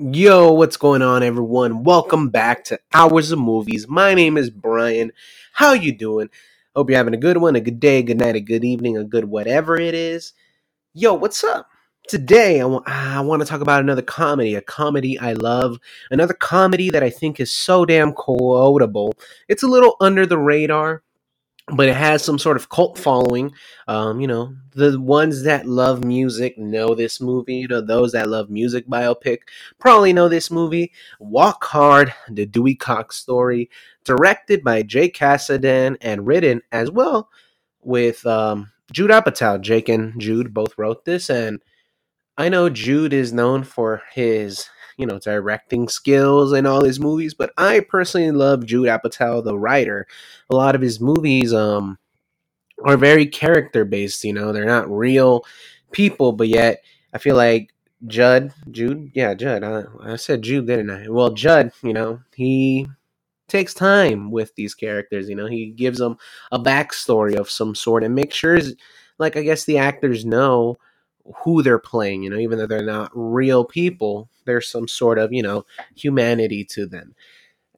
Yo, what's going on everyone? Welcome back to Hours of Movies. My name is Brian. How you doing? Hope you're having a good one, a good day, a good night, a good evening, a good whatever it is. Yo, what's up? Today I want I want to talk about another comedy, a comedy I love, another comedy that I think is so damn quotable. It's a little under the radar, but it has some sort of cult following. Um, you know, the ones that love music know this movie. You know, those that love music biopic probably know this movie. Walk Hard, the Dewey Cox story, directed by Jake Kasdan and written as well with um, Jude Apatow. Jake and Jude both wrote this, and I know Jude is known for his you know directing skills in all his movies, but I personally love Jude Apatow, the writer. A lot of his movies um are very character based. You know, they're not real people, but yet I feel like Judd, Jude, yeah, Judd. I, I said Jude, didn't I? Well, Judd, you know, he takes time with these characters. You know, he gives them a backstory of some sort and makes sure, like I guess the actors know who they're playing. You know, even though they're not real people, there's some sort of you know humanity to them.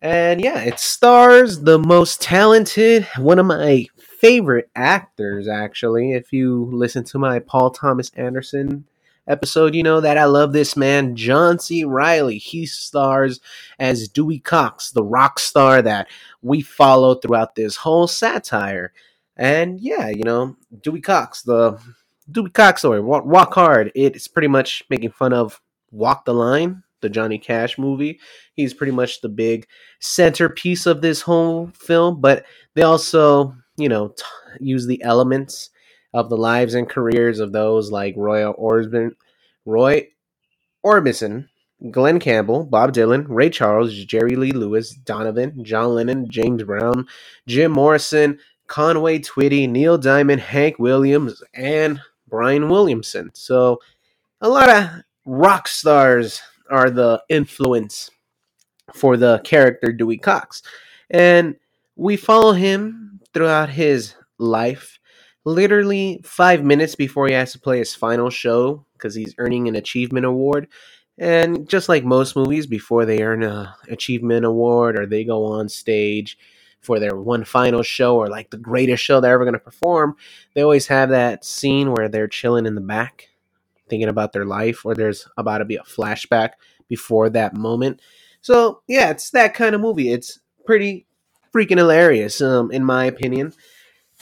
And yeah, it stars the most talented, one of my favorite actors, actually. If you listen to my Paul Thomas Anderson episode, you know that I love this man, John C. Reilly. He stars as Dewey Cox, the rock star that we follow throughout this whole satire. And yeah, you know, Dewey Cox, the Dewey Cox story, walk, walk Hard. It's pretty much making fun of Walk the Line, the Johnny Cash movie. He's pretty much the big centerpiece of this whole film, but they also, you know, t- use the elements of the lives and careers of those like Roy Orbison, Roy Orbison, Glen Campbell, Bob Dylan, Ray Charles, Jerry Lee Lewis, Donovan, John Lennon, James Brown, Jim Morrison, Conway Twitty, Neil Diamond, Hank Williams, and Brian Williamson. So a lot of rock stars are the influence for the character Dewey Cox. And we follow him throughout his life. Literally five minutes before he has to play his final show because he's earning an achievement award. And just like most movies, before they earn a achievement award or they go on stage for their one final show or like the greatest show they're ever going to perform, they always have that scene where they're chilling in the back thinking about their life or there's about to be a flashback before that moment. So, yeah, it's that kind of movie. It's pretty freaking hilarious, um, in my opinion.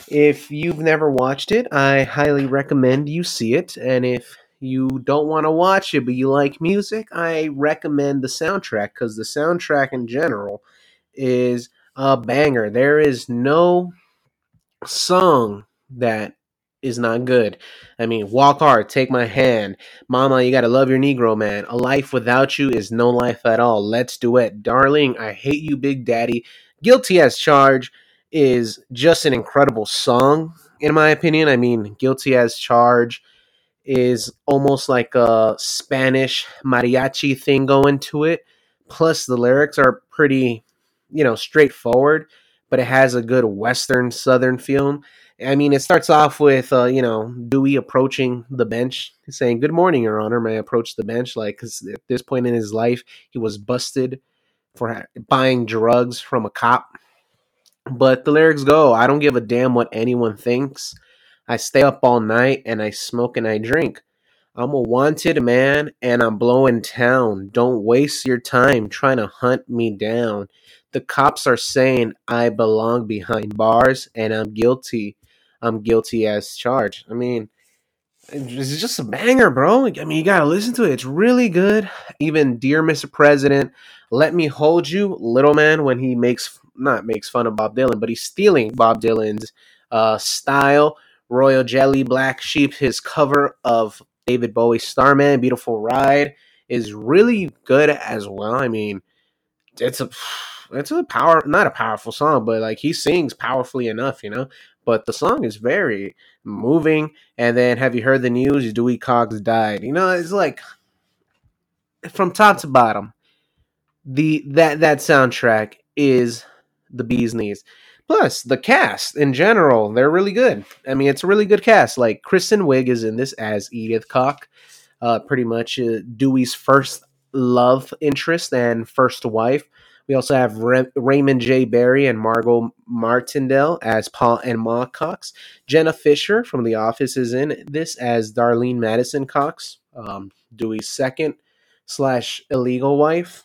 If you've never watched it, I highly recommend you see it. And if you don't want to watch it but you like music, I recommend the soundtrack because the soundtrack in general is a banger. There is no song that is not good. I mean, walk hard, take my hand. Mama, you gotta love your Negro man. A life without you is no life at all. Let's duet. Darling, I hate you, Big Daddy. Guilty as Charged is just an incredible song, in my opinion. I mean, Guilty as Charged is almost like a Spanish mariachi thing going to it. Plus, the lyrics are pretty, you know, straightforward, but it has a good Western Southern feel I mean, it starts off with uh, you know Dewey approaching the bench, saying, "Good morning, Your Honor." May I approach the bench? Like, because at this point in his life, he was busted for buying drugs from a cop. But the lyrics go, "I don't give a damn what anyone thinks. I stay up all night and I smoke and I drink. I'm a wanted man and I'm blowing town. Don't waste your time trying to hunt me down." The cops are saying I belong behind bars and I'm guilty I'm guilty as charged. I mean, it's just a banger, bro. I mean, you gotta listen to it. It's really good. Even Dear Mr. President, Let Me Hold You, Little Man, when he makes not makes fun of Bob Dylan, but he's stealing Bob Dylan's uh, style. Royal Jelly, Black Sheep, his cover of David Bowie's Starman, Beautiful Ride, is really good as well. I mean, it's a it's a power not a powerful song, but like he sings powerfully enough, you know but the song is very moving. And then, have you heard the news? Dewey Cox died. You know, it's like from top to bottom, the that that soundtrack is the bee's knees. Plus, the cast in general, they're really good. I mean, it's a really good cast. Like Kristen Wiig is in this as Edith Cock, uh, pretty much uh, Dewey's first love interest and first wife. We also have Raymond J. Barry and Margot Martindale as Paul and Ma Cox. Jenna Fischer from The Office is in this as Darlene Madison Cox, um, Dewey's second slash illegal wife.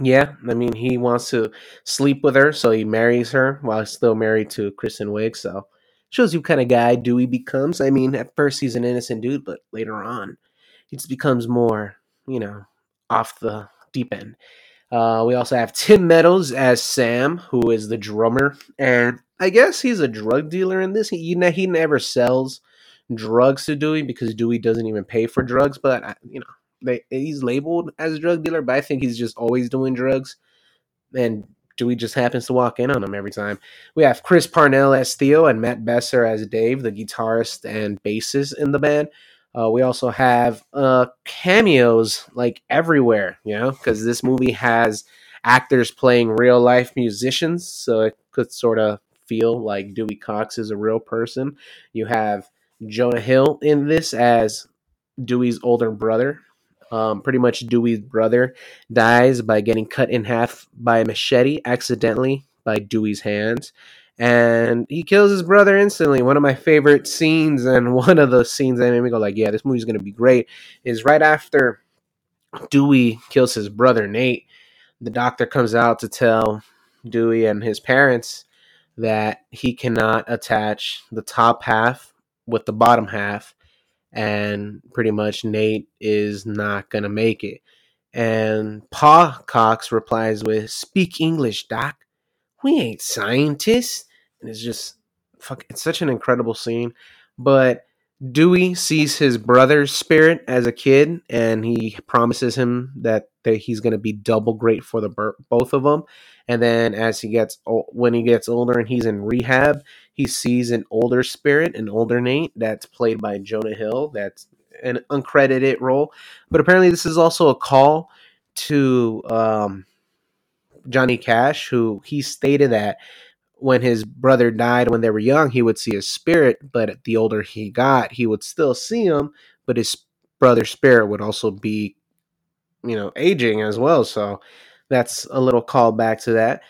Yeah, I mean he wants to sleep with her, so he marries her while still married to Kristen Wiig. So shows you kind of guy Dewey becomes. I mean, at first he's an innocent dude, but later on he just becomes more, you know, off the deep end. Uh, we also have Tim Meadows as Sam, who is the drummer, and I guess he's a drug dealer in this. He he never sells drugs to Dewey because Dewey doesn't even pay for drugs. But you know, they, he's labeled as a drug dealer, but I think he's just always doing drugs. And Dewey just happens to walk in on him every time. We have Chris Parnell as Theo and Matt Besser as Dave, the guitarist and bassist in the band. Uh, we also have uh, cameos like everywhere, you know, because this movie has actors playing real life musicians, so it could sort of feel like Dewey Cox is a real person. You have Jonah Hill in this as Dewey's older brother. Um, pretty much, Dewey's brother dies by getting cut in half by a machete accidentally by Dewey's hands and he kills his brother instantly. One of my favorite scenes, and one of the scenes that made me go like, "Yeah, this movie's gonna be great," is right after Dewey kills his brother Nate. The doctor comes out to tell Dewey and his parents that he cannot attach the top half with the bottom half, and pretty much Nate is not gonna make it. And Pa Cox replies with, "Speak English, Doc." We ain't scientists. And it's just fuck it's such an incredible scene. But Dewey sees his brother's spirit as a kid, and he promises him that, that he's going to be double great for the both of them. And then, as he gets when he gets older and he's in rehab, he sees an older spirit, an older Nate, that's played by Jonah Hill. That's an uncredited role, but apparently this is also a call to um, Johnny Cash, who he stated that when his brother died when they were young, he would see his spirit, but the older he got, he would still see him, but his brother's spirit would also be, you know, aging as well. So that's a little callback to that.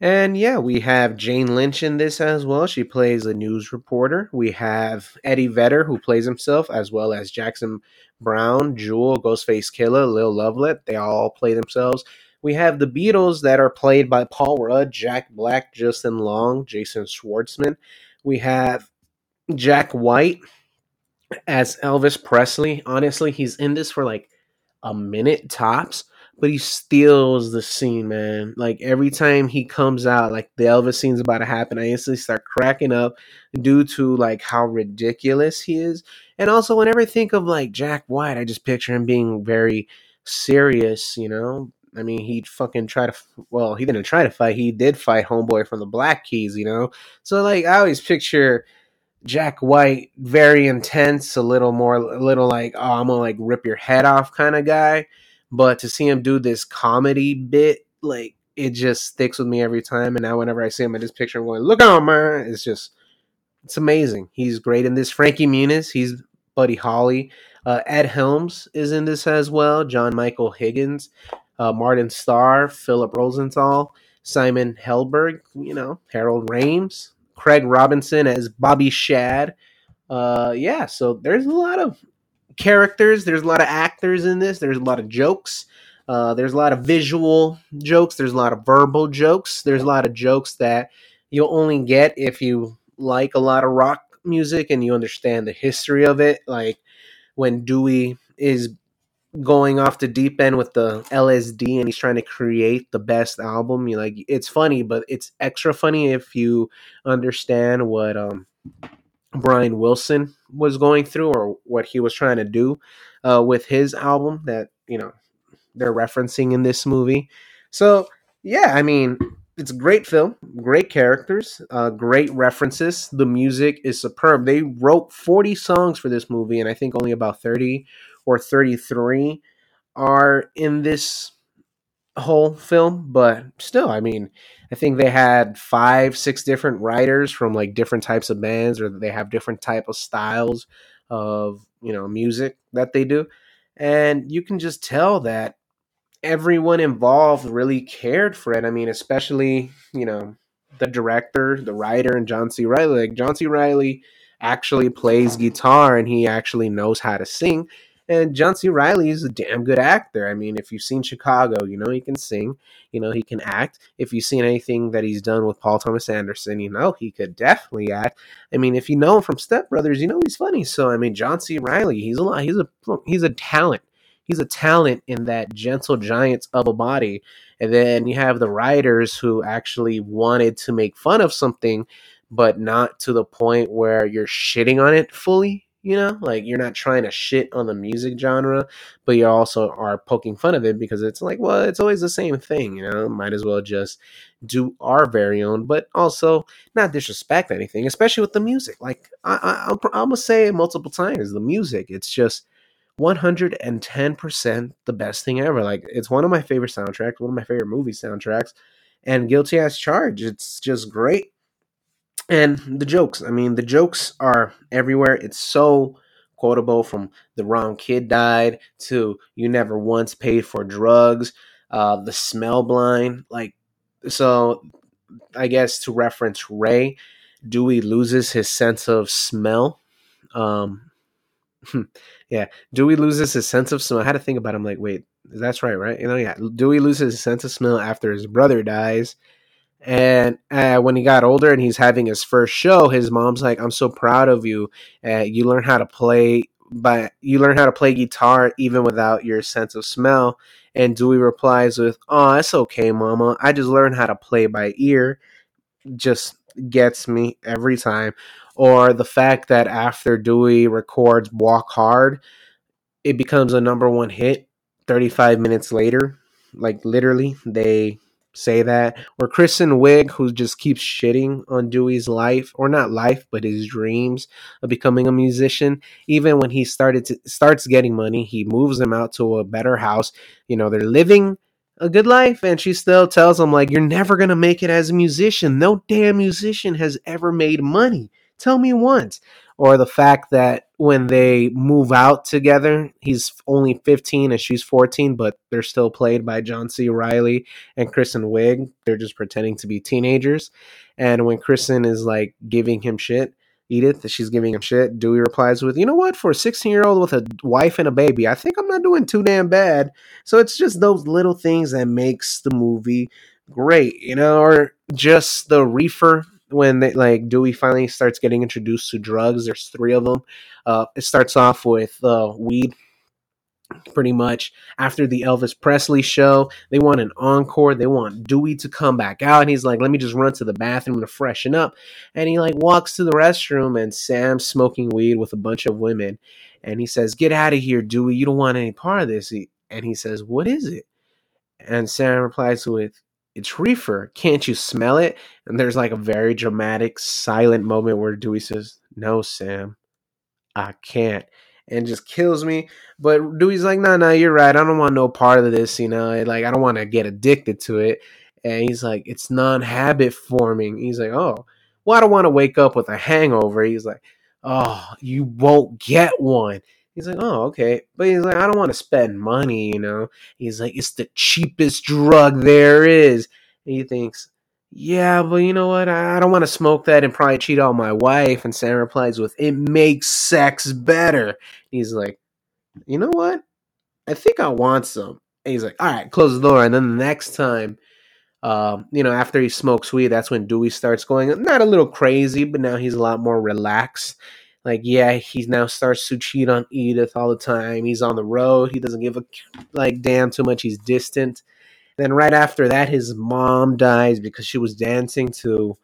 And yeah, we have Jane Lynch in this as well. She plays a news reporter. We have Eddie Vedder, who plays himself, as well as Jackson Browne, Jewel, Ghostface Killah, Lyle Lovett. They all play themselves. We have the Beatles that are played by Paul Rudd, Jack Black, Justin Long, Jason Schwartzman. We have Jack White as Elvis Presley. Honestly, he's in this for like a minute tops, but he steals the scene, man. Like every time he comes out, like the Elvis scene's about to happen, I instantly start cracking up due to like how ridiculous he is. And also, whenever I think of like Jack White, I just picture him being very serious, you know, I mean, he fucking tried to. Well, he didn't try to fight. He did fight Homeboy from the Black Keys, you know. So like, I always picture Jack White very intense, a little more, a little like, oh, I'm gonna like rip your head off kind of guy. But to see him do this comedy bit, like, it just sticks with me every time. And now whenever I see him, I just picture him going, "Look on, man!" It's just, it's amazing. He's great in this. Frankie Muniz, he's Buddy Holly. Uh, Ed Helms is in this as well. John Michael Higgins uh, Martin Starr, Philip Rosenthal, Simon Helberg, you know, Harold Ramis, Craig Robinson as Bobby Shad. Uh, yeah, so there's a lot of characters, there's a lot of actors in this, there's a lot of jokes. Uh, there's a lot of visual jokes. There's a lot of verbal jokes. There's a lot of jokes that you'll only get if you like a lot of rock music and you understand the history of it. Like when Dewey is going off the deep end with the LSD and he's trying to create the best album. You like it's funny, but it's extra funny if you understand what um Brian Wilson was going through or what he was trying to do uh, with his album that you know they're referencing in this movie. So yeah, I mean it's a great film, great characters, uh, great references. The music is superb. They wrote 40 songs for this movie, and I think only about 30 or 33 are in this whole film, but still, I mean, I think they had five, six different writers from like different types of bands, or they have different type of styles of you know music that they do. and you can just tell that everyone involved really cared for it. I mean, especially you know the director, the writer, and John C. Reilly. Like John C. Reilly actually plays guitar and he actually knows how to sing. And John C. Reilly is a damn good actor. I mean, if you've seen Chicago, you know he can sing, you know he can act. If you've seen anything that he's done with Paul Thomas Anderson, you know he could definitely act. I mean, if you know him from Step Brothers, you know he's funny. So I mean, John C. Reilly, he's a lot. He's a he's a talent. He's a talent in that gentle giants of a body. And then you have the writers who actually wanted to make fun of something, but not to the point where you're shitting on it fully you know? Like you're not trying to shit on the music genre but you also are poking fun of it because it's like well it's always the same thing you know? Might as well just do our very own but also not disrespect anything especially with the music. Like I, I, I'm, gonna say it multiple times the music it's just 110% the best thing ever. Like it's one of my favorite soundtracks one of my favorite movie soundtracks and guilty as charged it's just great and the jokes i mean the jokes are everywhere. It's so quotable from the wrong kid died to you never once paid for drugs uh the smell blind like so i guess to reference ray dewey loses his sense of smell. Um yeah dewey loses his sense of smell. I had to think about him like wait that's right right? You know yeah dewey loses his sense of smell after his brother dies and uh, when he got older and he's having his first show, his mom's like, "I'm so proud of you. Uh, you learn how to play, but you learn how to play guitar even without your sense of smell." And Dewey replies with, "Oh, it's okay, Mama. I just learned how to play by ear. Just gets me every time." Or the fact that after Dewey records "Walk Hard," it becomes a number one hit 35 minutes later. Like literally, they say that. Or Kristen Wiig, who just keeps shitting on Dewey's life, or not life, but his dreams of becoming a musician. Even when he started to starts getting money, he moves them out to a better house. You know, they're living a good life, and she still tells him like, "You're never gonna make it as a musician. No damn musician has ever made money. Tell me once." Or the fact that when they move out together, he's only 15 and she's 14, but they're still played by John C. Reilly and Kristen Wiig. They're just pretending to be teenagers. And when Kristen is like giving him shit, Edith, that she's giving him shit. Dewey replies with, "You know what? For a 16 year old with a wife and a baby, I think I'm not doing too damn bad." So it's just those little things that makes the movie great, you know, or just the reefer when they, like Dewey finally starts getting introduced to drugs. There's three of them. Uh, it starts off with uh, weed. Pretty much after the Elvis Presley show, they want an encore. They want Dewey to come back out. And he's like, let me just run to the bathroom to freshen up. And he like walks to the restroom and Sam's smoking weed with a bunch of women. And he says, Get out of here, Dewey. You don't want any part of this. And he says, What is it? And Sam replies with, it's reefer. Can't you smell it? And there's like a very dramatic, silent moment where Dewey says, No, Sam, I can't. And just kills me. But Dewey's like, No, no, you're right. I don't want no part of this, you know. Like, I don't want to get addicted to it. And he's like, It's non habit forming. He's like, Oh, well, I don't want to wake up with a hangover. He's like, Oh, you won't get one. He's like, oh, okay. But he's like, I don't want to spend money, you know? He's like, it's the cheapest drug there is. And he thinks, yeah, but you know what? I don't want to smoke that and probably cheat on my wife. And Sam replies with, it makes sex better. He's like, you know what? I think I want some. And he's like, all right, close the door. And then the next time, um, you know, after he smokes weed, that's when Dewey starts going not a little crazy, but now he's a lot more relaxed like yeah he now starts to cheat on edith all the time. He's on the road. He doesn't give a like damn too much. He's distant. Then right after that his mom dies because she was dancing to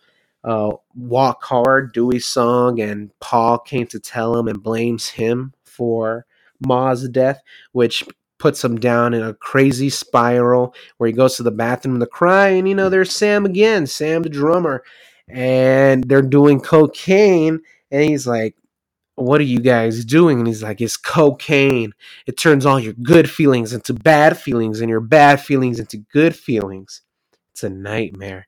uh, walk hard dewey's song and paul came to tell him and blames him for ma's death which puts him down in a crazy spiral where he goes to the bathroom to cry and you know there's sam again sam the drummer. And they're doing cocaine and he's like what are you guys doing? And he's like, it's cocaine. It turns all your good feelings into bad feelings and your bad feelings into good feelings. It's a nightmare.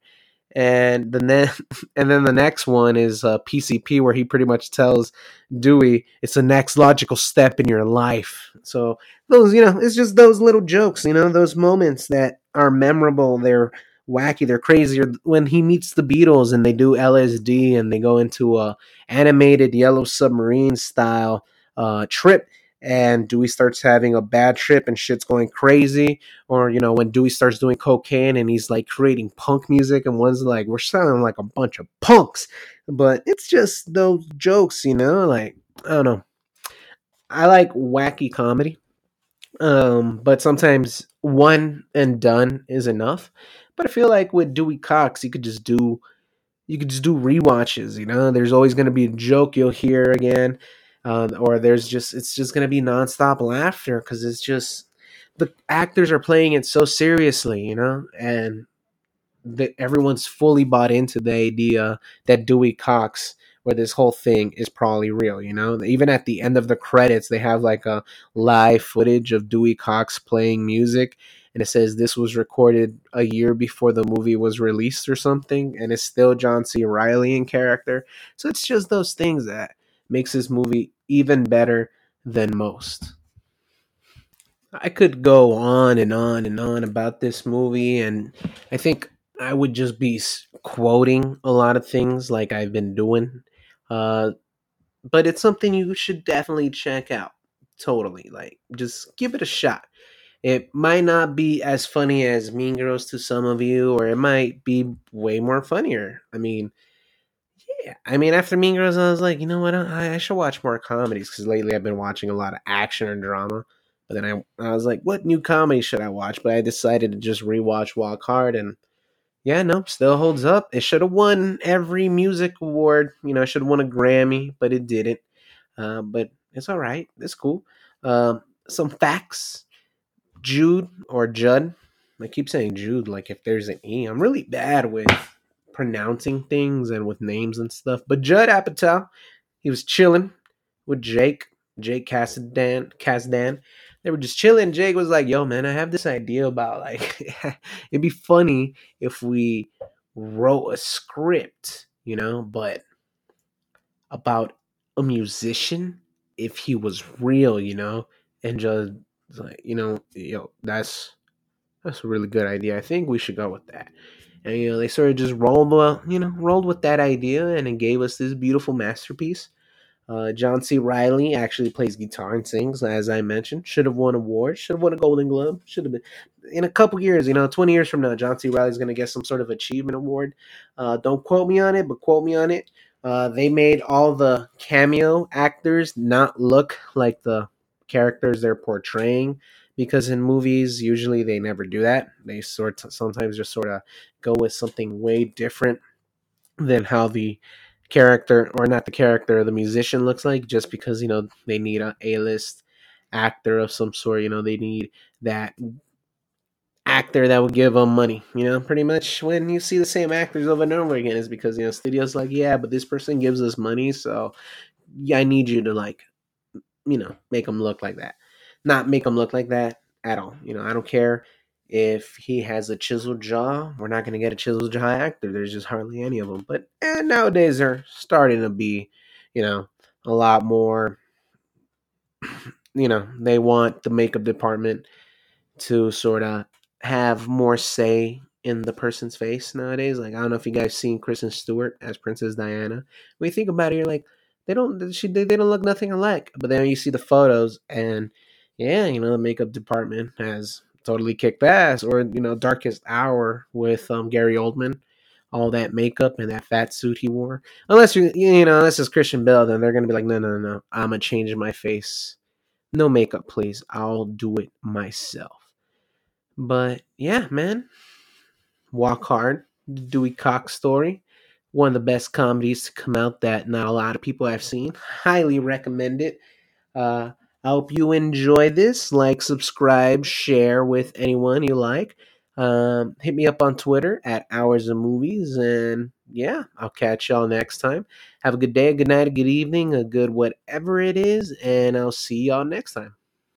and the ne- and then the next one is uh, PCP, where he pretty much tells Dewey it's the next logical step in your life. So those, you know, it's just those little jokes, you know, those moments that are memorable. They're wacky, they're crazy. Or when he meets the Beatles and they do LSD and they go into a animated Yellow Submarine style uh, trip and Dewey starts having a bad trip and shit's going crazy, or you know when Dewey starts doing cocaine and he's like creating punk music, and one's like we're sounding like a bunch of punks, but it's just those jokes, you know, like I don't know. I like wacky comedy, um, but sometimes one and done is enough. But I feel like with Dewey Cox, you could just do you could just do re-watches. You know, there's always going to be a joke you'll hear again um, or there's just it's just gonna be nonstop laughter because it's just the actors are playing it so seriously, you know, and that everyone's fully bought into the idea that Dewey Cox where this whole thing is probably real, you know? Even at the end of the credits, they have like a live footage of Dewey Cox playing music and it says this was recorded a year before the movie was released or something and it's still John C. Reilly in character. So it's just those things that makes this movie even better than most. I could go on and on and on about this movie, and I think I would just be quoting a lot of things like I've been doing. Uh, but it's something you should definitely check out. Totally. Like, just give it a shot. It might not be as funny as Mean Girls to some of you, or it might be way more funnier. I mean, yeah, I mean, after Mean Girls, I was like, you know what? I, I should watch more comedies because lately I've been watching a lot of action and drama. But then I, I was like, what new comedy should I watch? But I decided to just rewatch Walk Hard, and yeah, no, still holds up. It should have won every music award. You know, it should have won a Grammy, but it didn't. Uh, but it's all right. It's cool. Uh, some facts: Jude or Judd. I keep saying Jude, like if there's an E. I'm really bad with pronouncing things and with names and stuff. But Judd Apatow, he was chilling with Jake, Jake Kasdan, Kasdan. They were just chilling. Jake was like, "Yo, man, I have this idea about like it'd be funny if we wrote a script, you know, but about a musician if he was real, you know." And just like, you know, yo, that's that's a really good idea. I think we should go with that. And you know, they sort of just rolled, uh, you know, rolled with that idea, and it gave us this beautiful masterpiece. Uh, John C. Reilly actually plays guitar and sings, as I mentioned. Should have won awards. Should have won a Golden Globe. Should have been in a couple years. You know, twenty years from now, John C. Reilly's going to get some sort of achievement award. Uh, don't quote me on it, but quote me on it. Uh, they made all the cameo actors not look like the characters they're portraying because in movies usually they never do that. They sort of, sometimes just sort of go with something way different than how the character or not the character the musician looks like just because you know they need a A-list actor of some sort, you know, they need that actor that would give them money. You know, pretty much when you see the same actors over and over again is because you know studios like, yeah, but this person gives us money, so yeah, I need you to like, you know, make them look like that not make him look like that at all. You know, I don't care if he has a chiseled jaw. We're not going to get a chiseled jaw actor. There's just hardly any of them. But eh, nowadays they're starting to be, you know, a lot more. You know, they want the makeup department to sort of have more say in the person's face nowadays. Like I don't know if you guys seen Kristen Stewart as Princess Diana. When you think about it, you're like, they don't she they, they don't look nothing alike. But then you see the photos and yeah, you know, the makeup department has totally kicked ass. Or, you know, Darkest Hour with um, Gary Oldman, all that makeup and that fat suit he wore. Unless you, you know, unless it's Christian Bale, then they're gonna be like, no, no, no, no, I'm gonna change my face. No makeup, please. I'll do it myself. But yeah, man, Walk Hard, Dewey Cox story. One of the best comedies to come out that not a lot of people have seen. Highly recommend it. Uh, I hope you enjoy this. Like, subscribe, share with anyone you like. Um, hit me up on Twitter at Hours of Movies. And yeah, I'll catch y'all next time. Have a good day, a good night, a good evening, a good whatever it is. And I'll see y'all next time.